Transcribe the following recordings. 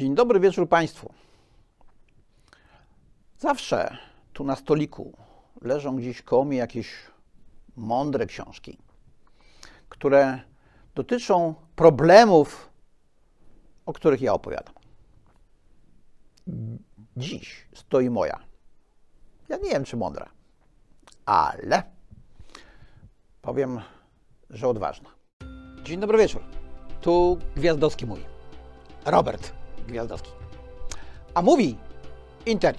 Dzień dobry wieczór Państwu. Zawsze tu na stoliku leżą gdzieś koło mnie jakieś mądre książki, które dotyczą problemów, o których ja opowiadam. Dziś stoi moja. Ja nie wiem, czy mądra, ale powiem, że odważna. Dzień dobry wieczór. Tu Gwiazdowski mówi. Robert Gwiazdowski. A mówi Interi.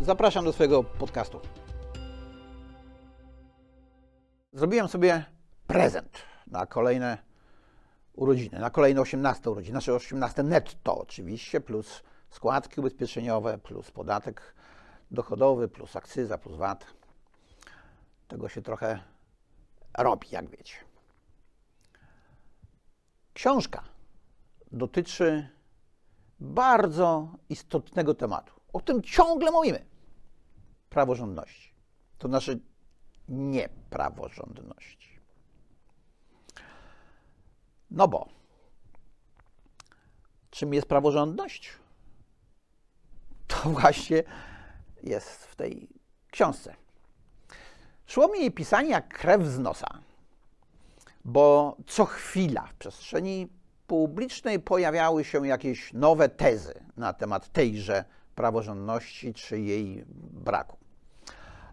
Zapraszam do swojego podcastu. Zrobiłem sobie prezent na kolejne urodziny, na kolejne 18 urodziny, nasze 18 netto oczywiście, plus składki ubezpieczeniowe, plus podatek dochodowy, plus akcyza, plus VAT. Tego się trochę robi, jak wiecie. Książka dotyczy bardzo istotnego tematu. O tym ciągle mówimy. Praworządności. To nasze niepraworządności. No bo czym jest praworządność? To właśnie jest w tej książce. Szło mi jej pisanie jak krew z nosa, bo co chwila w przestrzeni publicznej pojawiały się jakieś nowe tezy na temat tejże praworządności czy jej braku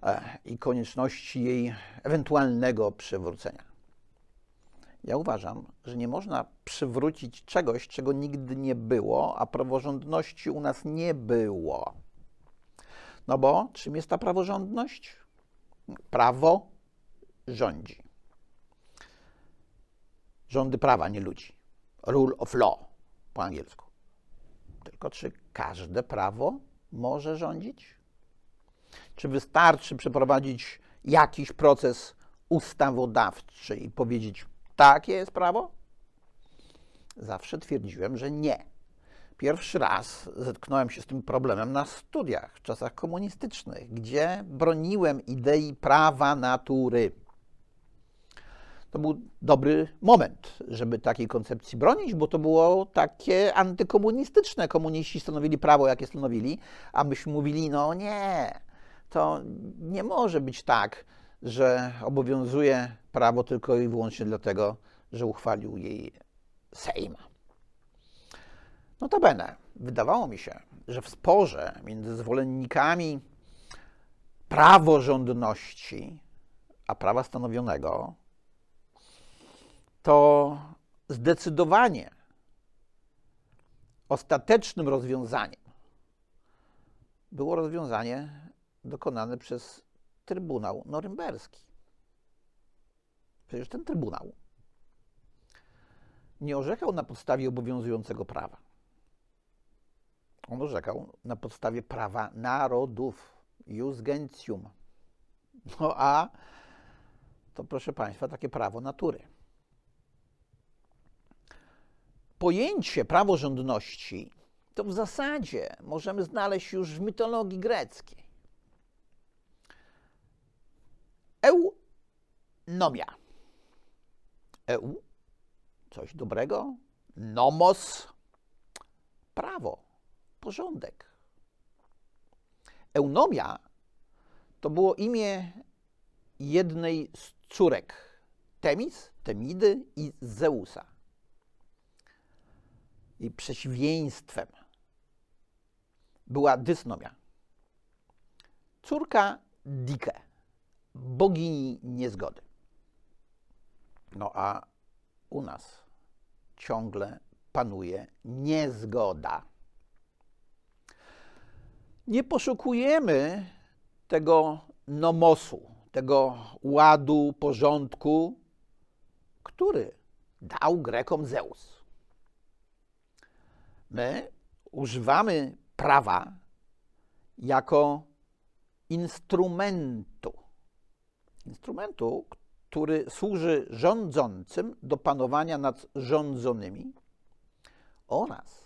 e, i konieczności jej ewentualnego przywrócenia. Ja uważam, że nie można przywrócić czegoś, czego nigdy nie było, a praworządności u nas nie było. No bo czym jest ta praworządność? Prawo rządzi. Rządy prawa, nie ludzi rule of law po angielsku. Tylko czy każde prawo może rządzić? Czy wystarczy przeprowadzić jakiś proces ustawodawczy i powiedzieć, takie jest prawo? Zawsze twierdziłem, że nie. Pierwszy raz zetknąłem się z tym problemem na studiach w czasach komunistycznych, gdzie broniłem idei prawa natury to był dobry moment, żeby takiej koncepcji bronić, bo to było takie antykomunistyczne. Komuniści stanowili prawo, jakie stanowili, a myśmy mówili, no nie, to nie może być tak, że obowiązuje prawo tylko i wyłącznie dlatego, że uchwalił jej Sejm. Notabene, wydawało mi się, że w sporze między zwolennikami praworządności a prawa stanowionego to zdecydowanie ostatecznym rozwiązaniem było rozwiązanie dokonane przez Trybunał Norymberski. Przecież ten Trybunał nie orzekał na podstawie obowiązującego prawa. On orzekał na podstawie prawa narodów, jus gentium. No a to, proszę Państwa, takie prawo natury pojęcie praworządności to w zasadzie możemy znaleźć już w mitologii greckiej. Eunomia. Eu, coś dobrego. Nomos, prawo, porządek. Eunomia to było imię jednej z córek Temis, Temidy i Zeusa i przeciwieństwem była dysnomia. Córka Dike, bogini niezgody. No a u nas ciągle panuje niezgoda. Nie poszukujemy tego nomosu, tego ładu, porządku, który dał Grekom Zeus. My używamy prawa jako instrumentu. Instrumentu, który służy rządzącym do panowania nad rządzonymi oraz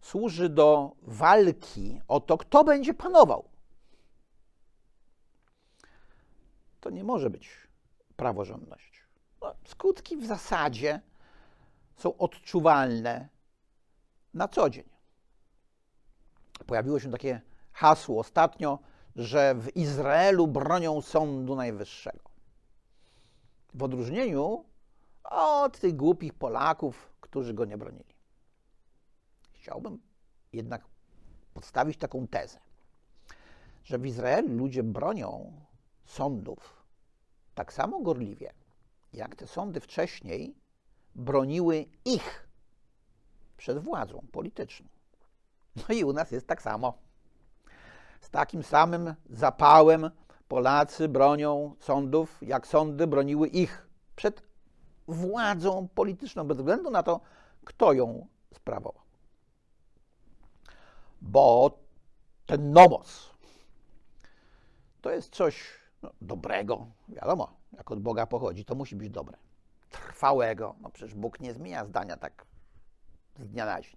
służy do walki o to, kto będzie panował. To nie może być praworządność. No, skutki w zasadzie są odczuwalne na co dzień. pojawiło się takie hasło ostatnio, że w Izraelu bronią Sądu Najwyższego. W odróżnieniu od tych głupich Polaków, którzy go nie bronili. Chciałbym jednak podstawić taką tezę, że w Izraelu ludzie bronią sądów tak samo gorliwie, jak te sądy wcześniej broniły ich przed władzą polityczną. No i u nas jest tak samo. Z takim samym zapałem Polacy bronią sądów, jak sądy broniły ich przed władzą polityczną, bez względu na to, kto ją sprawował. Bo ten nomos to jest coś no, dobrego, wiadomo, jak od Boga pochodzi, to musi być dobre. Trwałego, no przecież Bóg nie zmienia zdania tak z dnia na dzień.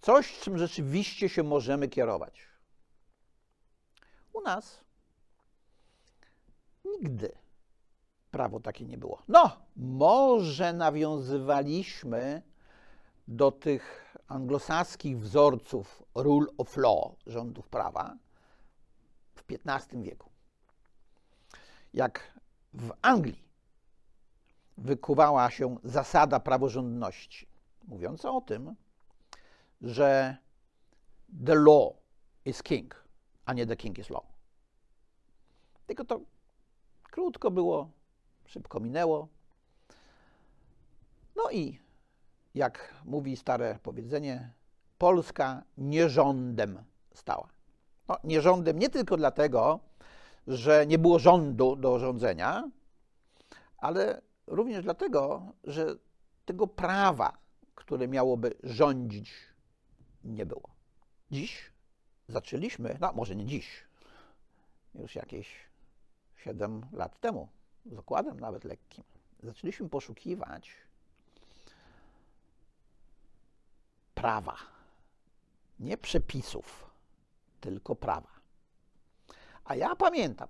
Coś, czym rzeczywiście się możemy kierować. U nas nigdy prawo takie nie było. No, może nawiązywaliśmy do tych anglosaskich wzorców rule of law, rządów prawa, w XV wieku. Jak w Anglii wykuwała się zasada praworządności, mówiąca o tym, że the law is king, a nie the king is law. Tylko to krótko było, szybko minęło. No i jak mówi stare powiedzenie, Polska nierządem stała. No, nierządem nie tylko dlatego, że nie było rządu do rządzenia, ale również dlatego, że tego prawa, które miałoby rządzić, nie było. Dziś zaczęliśmy, no może nie dziś, już jakieś 7 lat temu, z okładem nawet lekkim, zaczęliśmy poszukiwać prawa, nie przepisów, tylko prawa. A ja pamiętam,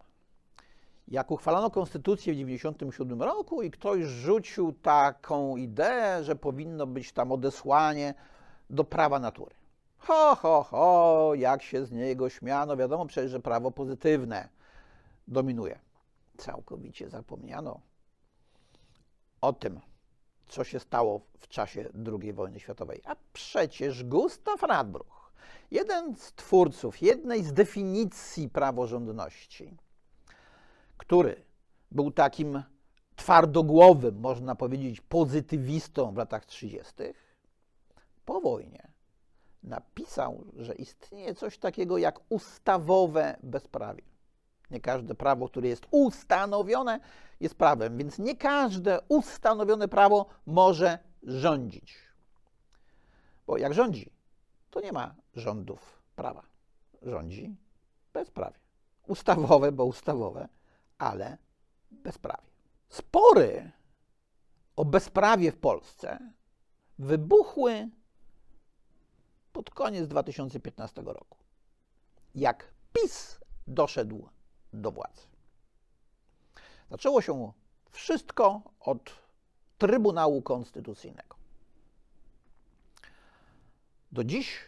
jak uchwalono konstytucję w 1997 roku i ktoś rzucił taką ideę, że powinno być tam odesłanie do prawa natury. Ho, ho, ho, jak się z niego śmiano. Wiadomo przecież, że prawo pozytywne dominuje. Całkowicie zapomniano o tym, co się stało w czasie II wojny światowej. A przecież Gustav Radbruch, jeden z twórców jednej z definicji praworządności, który był takim twardogłowym, można powiedzieć, pozytywistą w latach 30., po wojnie napisał, że istnieje coś takiego jak ustawowe bezprawie. Nie każde prawo, które jest ustanowione, jest prawem, więc nie każde ustanowione prawo może rządzić. Bo jak rządzi, to nie ma rządów prawa. Rządzi bezprawie. Ustawowe, bo ustawowe, ale bezprawie. Spory o bezprawie w Polsce wybuchły pod koniec 2015 roku. Jak PiS doszedł do władzy. Zaczęło się wszystko od Trybunału Konstytucyjnego. Do dziś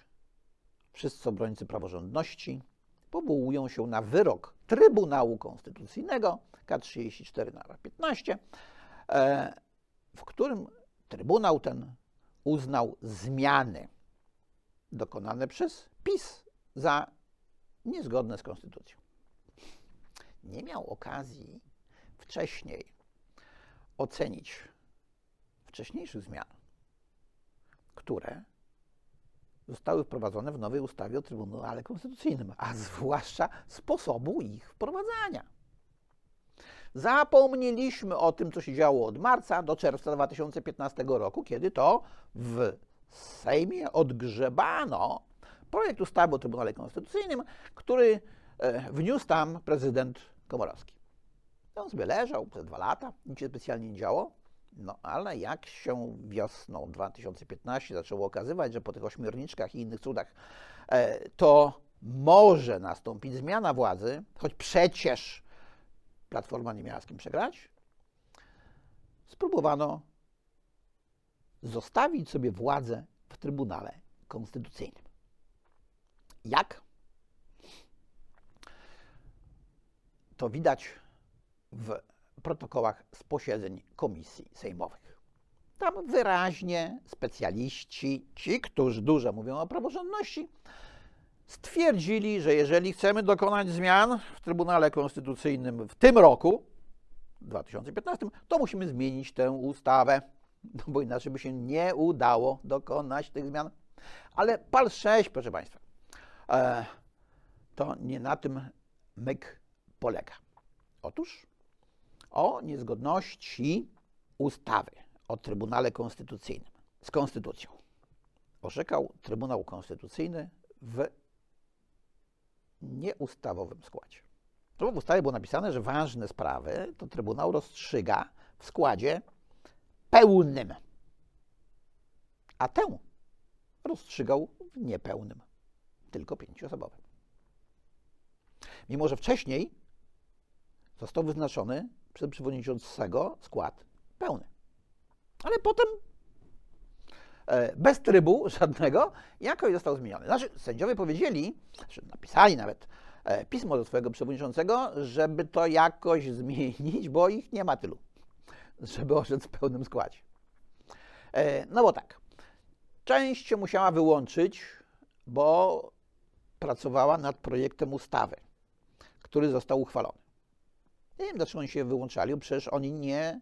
wszyscy obrońcy praworządności powołują się na wyrok Trybunału Konstytucyjnego K34 na 15, e, w którym Trybunał ten uznał zmiany dokonane przez PiS za niezgodne z konstytucją. Nie miał okazji wcześniej ocenić wcześniejszych zmian, które zostały wprowadzone w nowej ustawie o Trybunale Konstytucyjnym, a zwłaszcza sposobu ich wprowadzania. Zapomnieliśmy o tym, co się działo od marca do czerwca 2015 roku, kiedy to w Sejmie odgrzebano projekt ustawy o Trybunale Konstytucyjnym, który e, wniósł tam prezydent Komorowski. On sobie leżał przez dwa lata, nic się specjalnie nie działo. No ale jak się wiosną 2015 zaczęło okazywać, że po tych ośmiorniczkach i innych cudach e, to może nastąpić zmiana władzy, choć przecież Platforma nie miała z kim przegrać, spróbowano zostawić sobie władzę w Trybunale Konstytucyjnym. Jak? To widać w protokołach z posiedzeń komisji sejmowych. Tam wyraźnie specjaliści, ci, którzy dużo mówią o praworządności, stwierdzili, że jeżeli chcemy dokonać zmian w Trybunale Konstytucyjnym w tym roku, 2015, to musimy zmienić tę ustawę, no bo inaczej by się nie udało dokonać tych zmian. Ale PAL 6, proszę Państwa, e, to nie na tym myk polega. Otóż o niezgodności ustawy o Trybunale Konstytucyjnym z Konstytucją orzekał Trybunał Konstytucyjny w nieustawowym składzie. To w ustawie było napisane, że ważne sprawy to Trybunał rozstrzyga w składzie pełnym, a tę rozstrzygał w niepełnym, tylko pięcioosobowym. Mimo, że wcześniej został wyznaczony przewodniczącego skład pełny. Ale potem e, bez trybu żadnego jakoś został zmieniony. Znaczy, sędziowie powiedzieli, znaczy napisali nawet e, pismo do swojego przewodniczącego, żeby to jakoś zmienić, bo ich nie ma tylu, żeby orzec w pełnym składzie. E, no bo tak, część się musiała wyłączyć, bo pracowała nad projektem ustawy, który został uchwalony. Nie wiem, dlaczego oni się wyłączali, przecież oni nie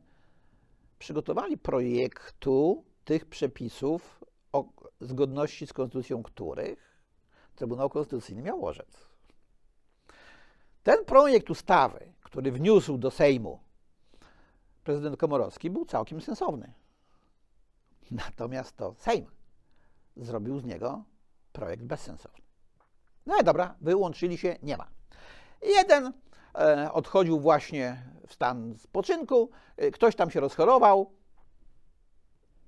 przygotowali projektu tych przepisów o zgodności z konstytucją których Trybunał Konstytucyjny miał orzec. Ten projekt ustawy, który wniósł do Sejmu prezydent Komorowski, był całkiem sensowny. Natomiast to Sejm zrobił z niego projekt bezsensowny. No i dobra, wyłączyli się, nie ma. Jeden odchodził właśnie w stan spoczynku, e, ktoś tam się rozchorował.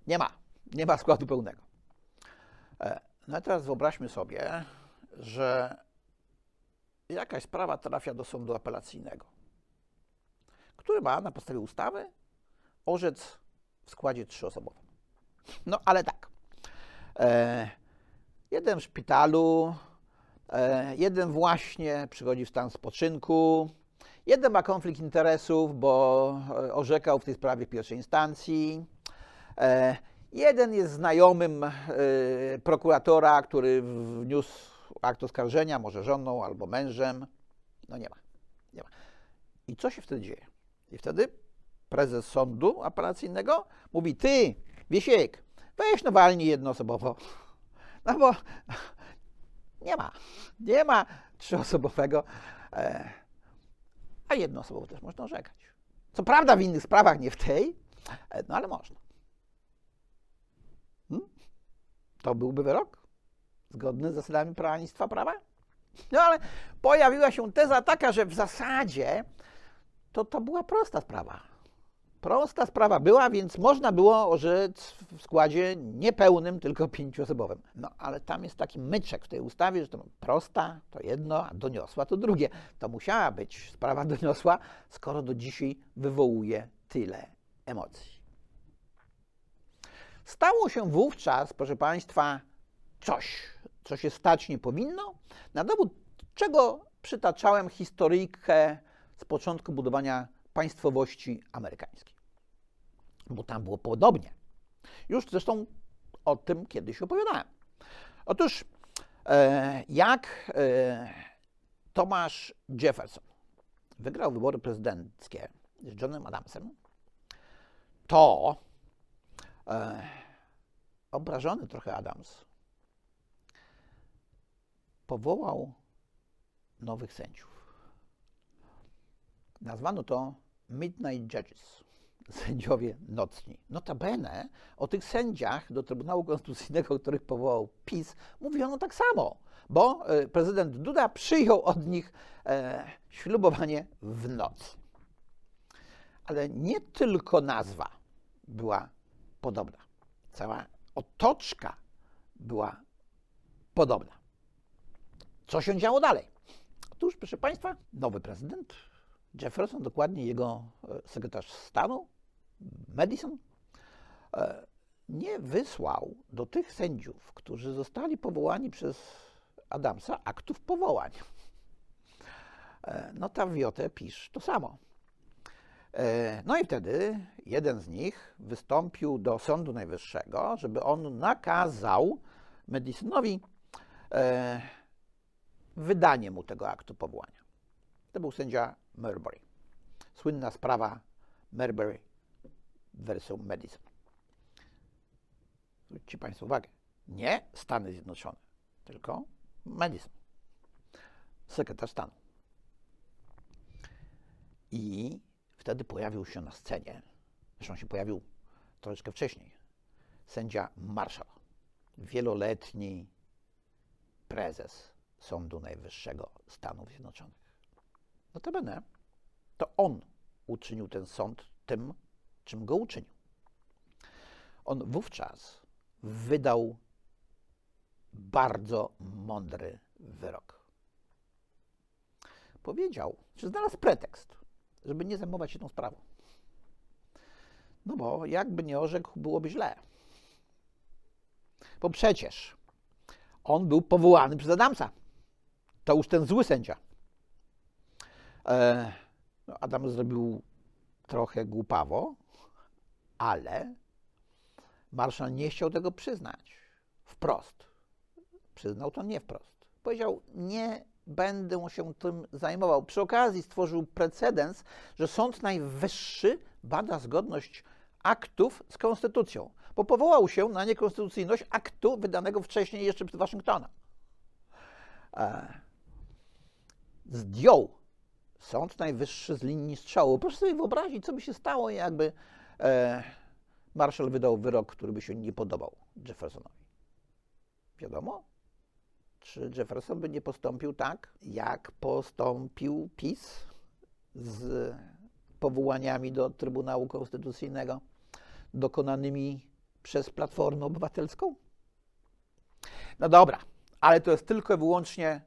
Nie ma, nie ma składu pełnego. E, no i teraz wyobraźmy sobie, że jakaś sprawa trafia do sądu apelacyjnego, który ma na podstawie ustawy orzec w składzie trzyosobowym. No ale tak. jeden w szpitalu, E, jeden właśnie przychodzi w stan spoczynku, jeden ma konflikt interesów, bo e, orzekał w tej sprawie w pierwszej instancji. E, jeden jest znajomym prokuratora, który wniósł akt oskarżenia, może żoną albo mężem. No nie ma. Nie ma. I co się wtedy dzieje? I wtedy prezes sądu apelacyjnego mówi: Ty, Wiesiek, weź no walnij jednoosobowo. No bo nie ma. Nie ma trzyosobowego, e, a jednoosobowo też można orzekać. Co prawda w innych sprawach, nie w tej, e, no ale można. Hmm? To byłby wyrok zgodny z zasadami państwa prawa? No ale pojawiła się teza taka, że w zasadzie to, to była prosta sprawa Prosta sprawa była, więc można było orzec w składzie niepełnym, tylko pięcioosobowym. No ale tam jest taki myczek w tej ustawie, że to prosta to jedno, a doniosła to drugie. To musiała być sprawa doniosła, skoro do dzisiaj wywołuje tyle emocji. Stało się wówczas, proszę Państwa, coś, co się stać nie powinno, na dowód czego przytaczałem historyjkę z początku budowania państwowości amerykańskiej bo tam było podobnie. Już zresztą o tym kiedyś opowiadałem. Otóż, e, jak e, Thomas Jefferson wygrał wybory prezydenckie z Johnem Adamsem, to e, obrażony trochę Adams powołał nowych sędziów. Nazwano to Midnight Judges sędziowie nocni. Notabene o tych sędziach do Trybunału Konstytucyjnego, których powołał PiS, mówiono tak samo, bo e, prezydent Duda przyjął od nich e, ślubowanie w nocy. Ale nie tylko nazwa była podobna, cała otoczka była podobna. Co się działo dalej? Otóż, proszę Państwa, nowy prezydent Jefferson, dokładnie jego e, sekretarz stanu, Madison e, nie wysłał do tych sędziów, którzy zostali powołani przez Adamsa aktów powołań. E, no ta Wiotę pisz to samo. E, no i wtedy jeden z nich wystąpił do Sądu Najwyższego, żeby on nakazał Medisonowi e, wydanie mu tego aktu powołania. To był sędzia Marbury. Słynna sprawa Marbury versus Madison. Zwróćcie Państwo uwagę, nie Stany Zjednoczone, tylko Madison, sekretarz stanu. I wtedy pojawił się na scenie, zresztą się pojawił troszeczkę wcześniej, sędzia Marshall, wieloletni prezes Sądu Najwyższego Stanów Zjednoczonych. Notabene to on uczynił ten sąd tym, czym go uczynił. On wówczas wydał bardzo mądry wyrok. Powiedział, że znalazł pretekst, żeby nie zajmować się tą sprawą. No bo jakby nie orzekł, byłoby źle. Bo przecież on był powołany przez Adamsa. To już ten zły sędzia. E, no Adam zrobił trochę głupawo, ale marszał nie chciał tego przyznać wprost. Przyznał to nie wprost. Powiedział, nie będę się tym zajmował. Przy okazji stworzył precedens, że Sąd Najwyższy bada zgodność aktów z konstytucją, bo powołał się na niekonstytucyjność aktu wydanego wcześniej jeszcze przez Waszyngtona. E, zdjął Sąd Najwyższy z linii strzału. Proszę sobie wyobrazić, co by się stało, jakby Marshall wydał wyrok, który by się nie podobał Jeffersonowi. Wiadomo, czy Jefferson by nie postąpił tak, jak postąpił PiS z powołaniami do Trybunału Konstytucyjnego dokonanymi przez Platformę Obywatelską? No dobra, ale to jest tylko i wyłącznie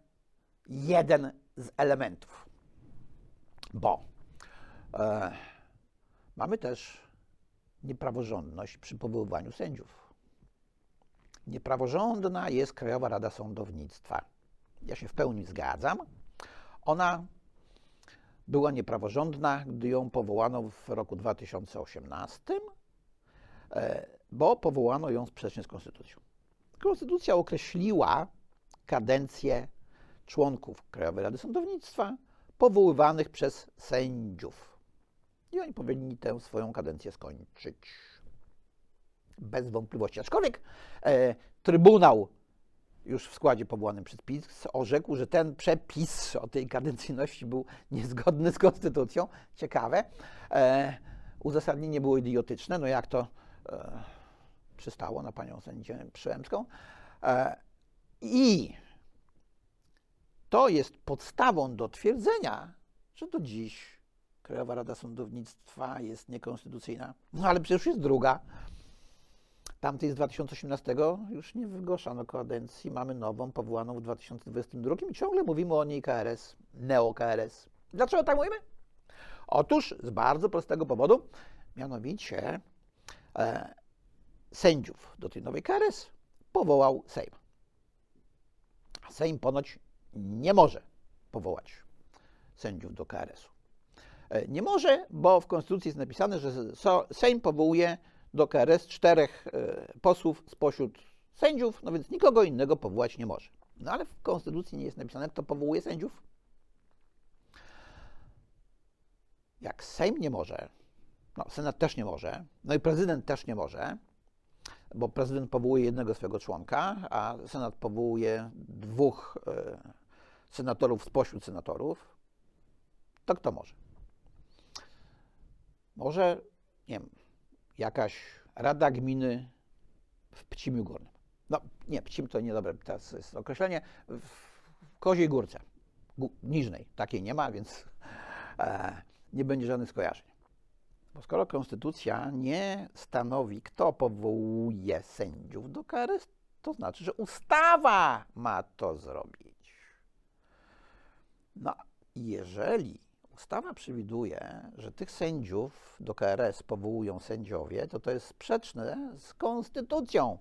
jeden z elementów, bo e, mamy też niepraworządność przy powoływaniu sędziów. Niepraworządna jest Krajowa Rada Sądownictwa. Ja się w pełni zgadzam. Ona była niepraworządna, gdy ją powołano w roku 2018, e, bo powołano ją sprzecznie z Konstytucją. Konstytucja określiła kadencję członków Krajowej Rady Sądownictwa powoływanych przez sędziów. I oni powinni tę swoją kadencję skończyć. Bez wątpliwości. Aczkolwiek e, Trybunał już w składzie powołanym przez PiS orzekł, że ten przepis o tej kadencyjności był niezgodny z konstytucją. Ciekawe. E, uzasadnienie było idiotyczne. No jak to e, przystało na panią sędzię Przyłębską. E, I to jest podstawą do twierdzenia, że do dziś Krajowa Rada Sądownictwa jest niekonstytucyjna. No ale przecież jest druga. Tamtej z 2018 już nie wygłaszano kadencji. Mamy nową, powołaną w 2022 i ciągle mówimy o niej KRS, neo-KRS. Dlaczego tak mówimy? Otóż z bardzo prostego powodu, mianowicie e, sędziów do tej nowej KRS powołał Sejm. Sejm ponoć nie może powołać sędziów do KRS-u. E, nie może, bo w Konstytucji jest napisane, że Sejm powołuje do KRS czterech e, posłów spośród sędziów, no więc nikogo innego powołać nie może. No ale w Konstytucji nie jest napisane, kto powołuje sędziów. Jak Sejm nie może, no Senat też nie może, no i prezydent też nie może, bo prezydent powołuje jednego swojego członka, a Senat powołuje dwóch e, senatorów spośród senatorów, to kto może? Może, nie wiem, jakaś rada gminy w Pcimiu Górnym. No, nie, Pcim to niedobre teraz jest określenie. W Koziej Górce, Niżnej, takiej nie ma, więc e, nie będzie żadnych skojarzeń. Bo skoro konstytucja nie stanowi, kto powołuje sędziów do KRS, to znaczy, że ustawa ma to zrobić. No, jeżeli Ustawa przewiduje, że tych sędziów do KRS powołują sędziowie, to to jest sprzeczne z konstytucją.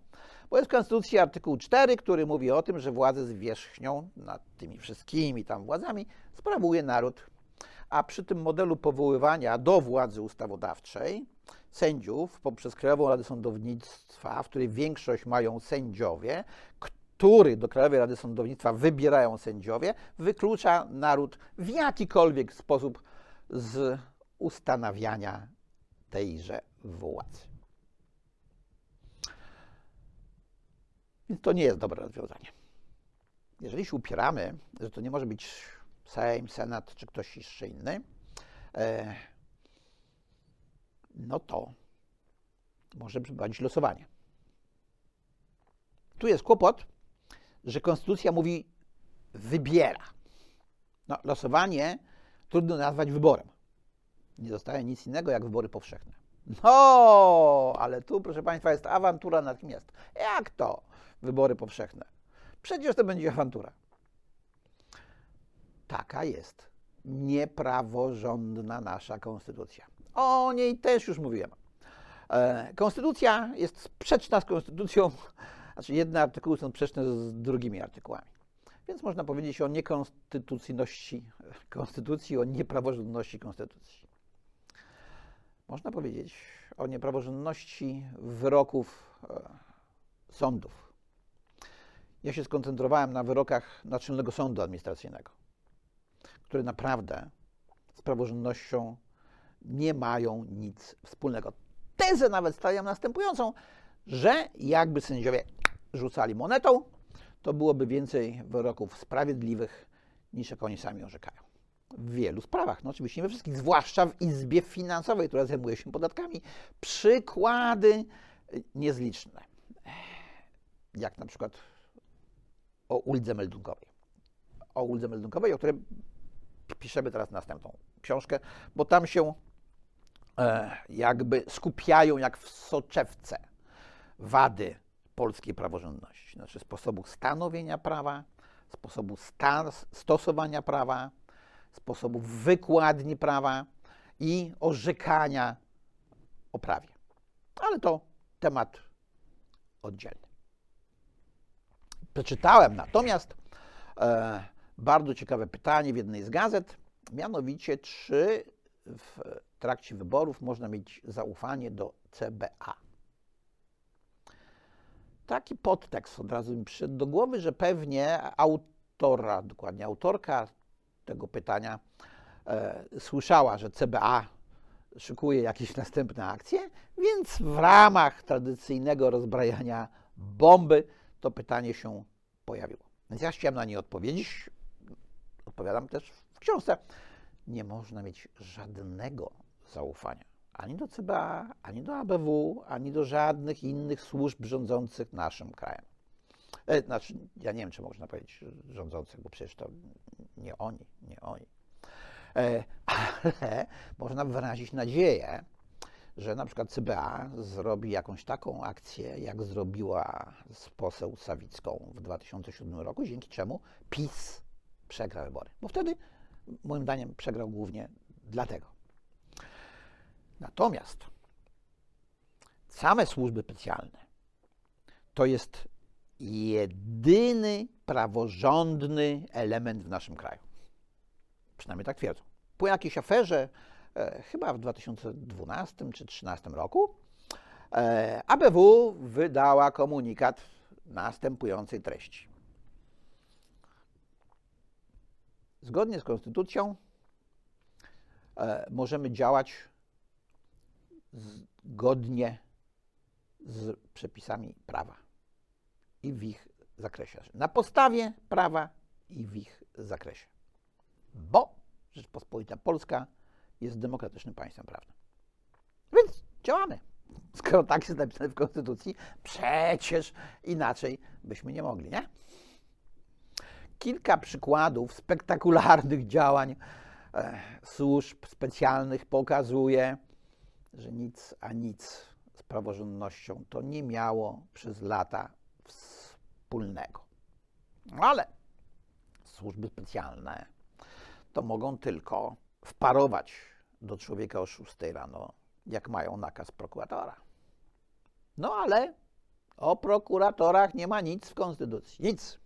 Bo jest w Konstytucji artykuł 4, który mówi o tym, że władzę zwierzchnią nad tymi wszystkimi tam władzami sprawuje naród. A przy tym modelu powoływania do władzy ustawodawczej sędziów poprzez Krajową Radę Sądownictwa, w której większość mają sędziowie, który do Krajowej Rady Sądownictwa wybierają sędziowie, wyklucza naród w jakikolwiek sposób z ustanawiania tejże władzy. Więc to nie jest dobre rozwiązanie. Jeżeli się upieramy, że to nie może być Sejm, Senat czy ktoś jeszcze inny, e, no to może przeprowadzić losowanie. Tu jest kłopot, że konstytucja mówi wybiera. No, losowanie trudno nazwać wyborem. Nie zostaje nic innego jak wybory powszechne. No, ale tu, proszę Państwa, jest awantura natychmiast. Jak to wybory powszechne? Przecież to będzie awantura. Taka jest niepraworządna nasza konstytucja. O niej też już mówiłem. E, konstytucja jest sprzeczna z konstytucją znaczy jedne artykuły są sprzeczne z drugimi artykułami. Więc można powiedzieć o niekonstytucyjności konstytucji, o niepraworządności konstytucji. Można powiedzieć o niepraworządności wyroków e, sądów. Ja się skoncentrowałem na wyrokach Naczelnego Sądu Administracyjnego, które naprawdę z praworządnością nie mają nic wspólnego. Tezę nawet stawiam następującą, że jakby sędziowie rzucali monetą, to byłoby więcej wyroków sprawiedliwych niż jak oni sami orzekają. W wielu sprawach, no oczywiście nie we wszystkich, zwłaszcza w Izbie Finansowej, która zajmuje się podatkami, przykłady niezliczne. Jak na przykład o uldze meldunkowej. O uldze meldunkowej, o której piszemy teraz następną książkę, bo tam się e, jakby skupiają jak w soczewce wady polskiej praworządności, znaczy sposobu stanowienia prawa, sposobu sta stosowania prawa, sposobu wykładni prawa i orzekania o prawie. Ale to temat oddzielny. Przeczytałem natomiast e, bardzo ciekawe pytanie w jednej z gazet, mianowicie czy w trakcie wyborów można mieć zaufanie do CBA taki podtekst od razu mi przyszedł do głowy, że pewnie autora, dokładnie autorka tego pytania e, słyszała, że CBA szykuje jakieś następne akcje, więc w ramach tradycyjnego rozbrajania bomby to pytanie się pojawiło. Więc ja chciałem na nie odpowiedzieć. Odpowiadam też w książce. Nie można mieć żadnego zaufania ani do CBA, ani do ABW, ani do żadnych innych służb rządzących naszym krajem. E, znaczy, ja nie wiem, czy można powiedzieć rządzących, bo przecież to nie oni, nie oni. E, ale można wyrazić nadzieję, że na przykład CBA zrobi jakąś taką akcję, jak zrobiła z poseł Sawicką w 2007 roku, dzięki czemu PiS przegra wybory. Bo wtedy, moim zdaniem, przegrał głównie dlatego. Natomiast same służby specjalne to jest jedyny praworządny element w naszym kraju. Przynajmniej tak twierdzą. Po jakiejś aferze, e, chyba w 2012 czy 2013 roku, e, ABW wydała komunikat następującej treści. Zgodnie z konstytucją e, możemy działać zgodnie z przepisami prawa i w ich zakresie. Na podstawie prawa i w ich zakresie. Bo Rzeczpospolita Polska jest demokratycznym państwem prawnym. Więc działamy. Skoro tak jest napisane w Konstytucji, przecież inaczej byśmy nie mogli, nie? Kilka przykładów spektakularnych działań e, służb specjalnych pokazuje, że nic a nic z praworządnością to nie miało przez lata wspólnego. Ale służby specjalne to mogą tylko wparować do człowieka o 6 rano, jak mają nakaz prokuratora. No ale o prokuratorach nie ma nic w Konstytucji. Nic.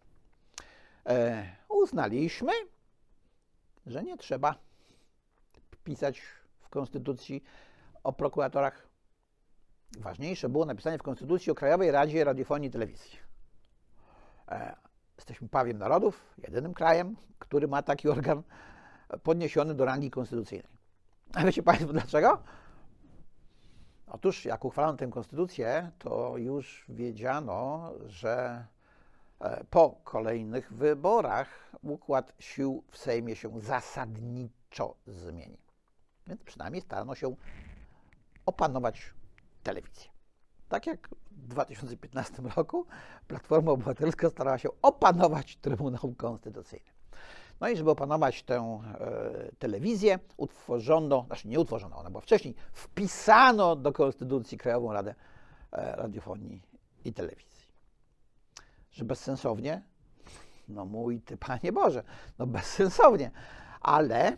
E, uznaliśmy, że nie trzeba pisać w Konstytucji o prokuratorach. Ważniejsze było napisanie w Konstytucji o Krajowej Radzie Radiofonii i Telewizji. E, jesteśmy pawiem narodów, jedynym krajem, który ma taki organ podniesiony do rangi konstytucyjnej. A wiecie Państwo dlaczego? Otóż jak uchwalono tę konstytucję, to już wiedziano, że e, po kolejnych wyborach układ sił w Sejmie się zasadniczo zmieni. Więc przynajmniej starano się opanować telewizję. Tak jak w 2015 roku Platforma Obywatelska starała się opanować Trybunał Konstytucyjny. No i żeby opanować tę e, telewizję, utworzono, znaczy nie utworzono, ona była wcześniej, wpisano do Konstytucji Krajową Radę e, Radiofonii i Telewizji. Że bezsensownie? No mój ty, Panie Boże, no bezsensownie, ale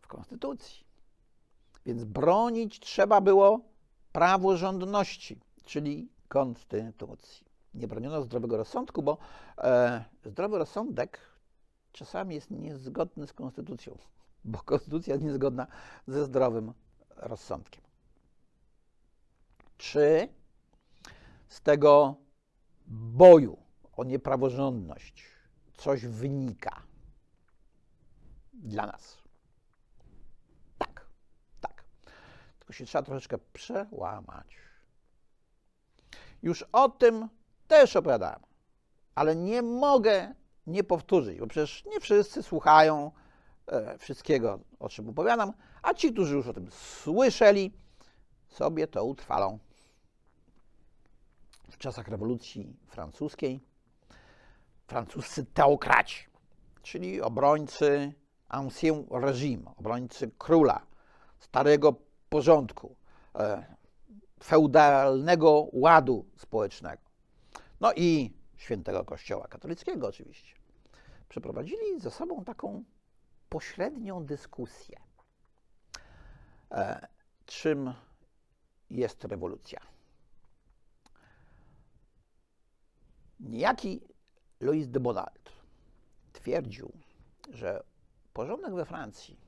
w Konstytucji. Więc bronić trzeba było praworządności, czyli Konstytucji. Nie broniono zdrowego rozsądku, bo e, zdrowy rozsądek czasami jest niezgodny z konstytucją, bo konstytucja jest niezgodna ze zdrowym rozsądkiem. Czy z tego boju o niepraworządność coś wynika dla nas? Tak, tak. Tylko się trzeba troszeczkę przełamać. Już o tym też opowiadałem, ale nie mogę nie powtórzyć, bo przecież nie wszyscy słuchają e, wszystkiego, o czym opowiadam, a ci, którzy już o tym słyszeli, sobie to utrwalą. W czasach rewolucji francuskiej francuscy teokraci, czyli obrońcy ancien régime, obrońcy króla, starego porządku, e, feudalnego ładu społecznego. No i świętego Kościoła katolickiego oczywiście, przeprowadzili ze sobą taką pośrednią dyskusję. E, czym jest rewolucja? Niejaki Louis de Bonald twierdził, że porządek we Francji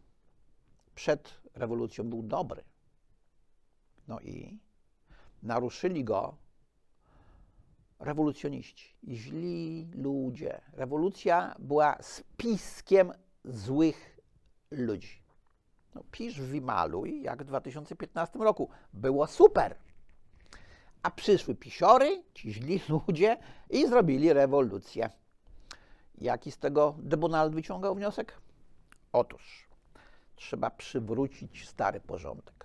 przed rewolucją był dobry. No i naruszyli go rewolucjoniści, źli ludzie. Rewolucja była spiskiem złych ludzi. No, pisz, wymaluj, jak w 2015 roku. Było super. A przyszły pisiory, ci źli ludzie i zrobili rewolucję. Jaki z tego Debonald wyciągał wniosek? Otóż trzeba przywrócić stary porządek.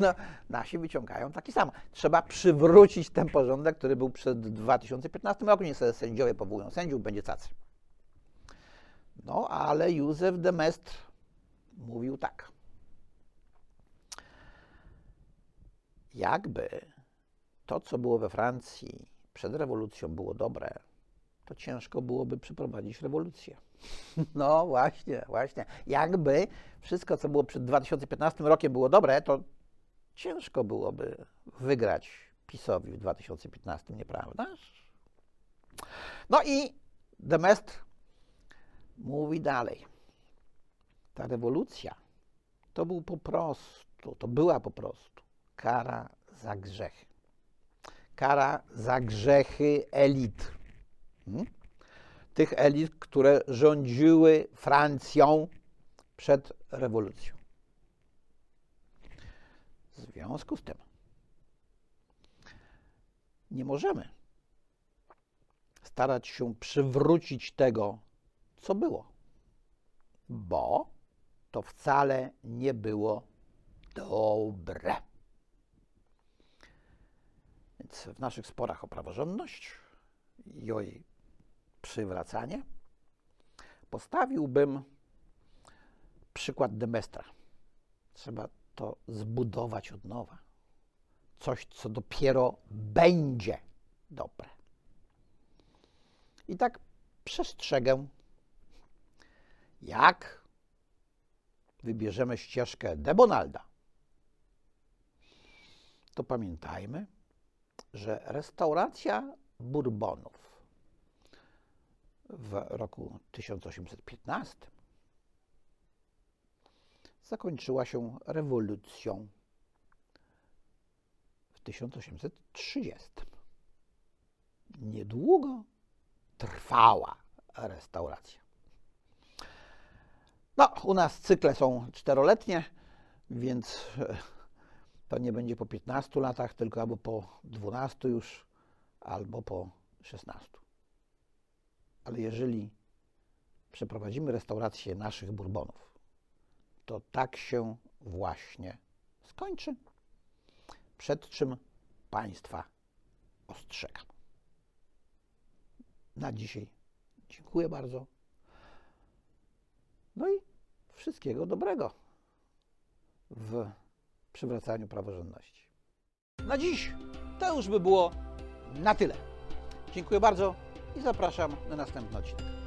No, nasi wyciągają taki sam. Trzeba przywrócić ten porządek, który był przed 2015 rokiem. Niestety sędziowie powołują sędziów, będzie cacy. No, ale Józef de Mestre mówił tak. Jakby to, co było we Francji przed rewolucją było dobre, to ciężko byłoby przeprowadzić rewolucję. No właśnie, właśnie. Jakby wszystko, co było przed 2015 rokiem było dobre, to ciężko byłoby wygrać PiSowi w 2015, nieprawdaż? No i Demestr mówi dalej. Ta rewolucja to był po prostu, to była po prostu kara za grzechy. Kara za grzechy elit. Hmm? Tych elit, które rządziły Francją przed rewolucją. Związku z tym nie możemy starać się przywrócić tego, co było, bo to wcale nie było dobre. Więc w naszych sporach o praworządność i o jej przywracanie postawiłbym przykład Demestra. Trzeba to zbudować od nowa. Coś, co dopiero będzie dobre. I tak przestrzegę, jak wybierzemy ścieżkę de Bonalda, to pamiętajmy, że restauracja Bourbonów w roku 1815 zakończyła się rewolucją w 1830. Niedługo trwała restauracja. No, u nas cykle są czteroletnie, więc e, to nie będzie po 15 latach, tylko albo po 12 już, albo po 16. Ale jeżeli przeprowadzimy restaurację naszych bourbonów, to tak się właśnie skończy. Przed czym Państwa ostrzegam. Na dzisiaj dziękuję bardzo. No i wszystkiego dobrego w przywracaniu praworządności. Na dziś to już by było na tyle. Dziękuję bardzo i zapraszam na następny odcinek.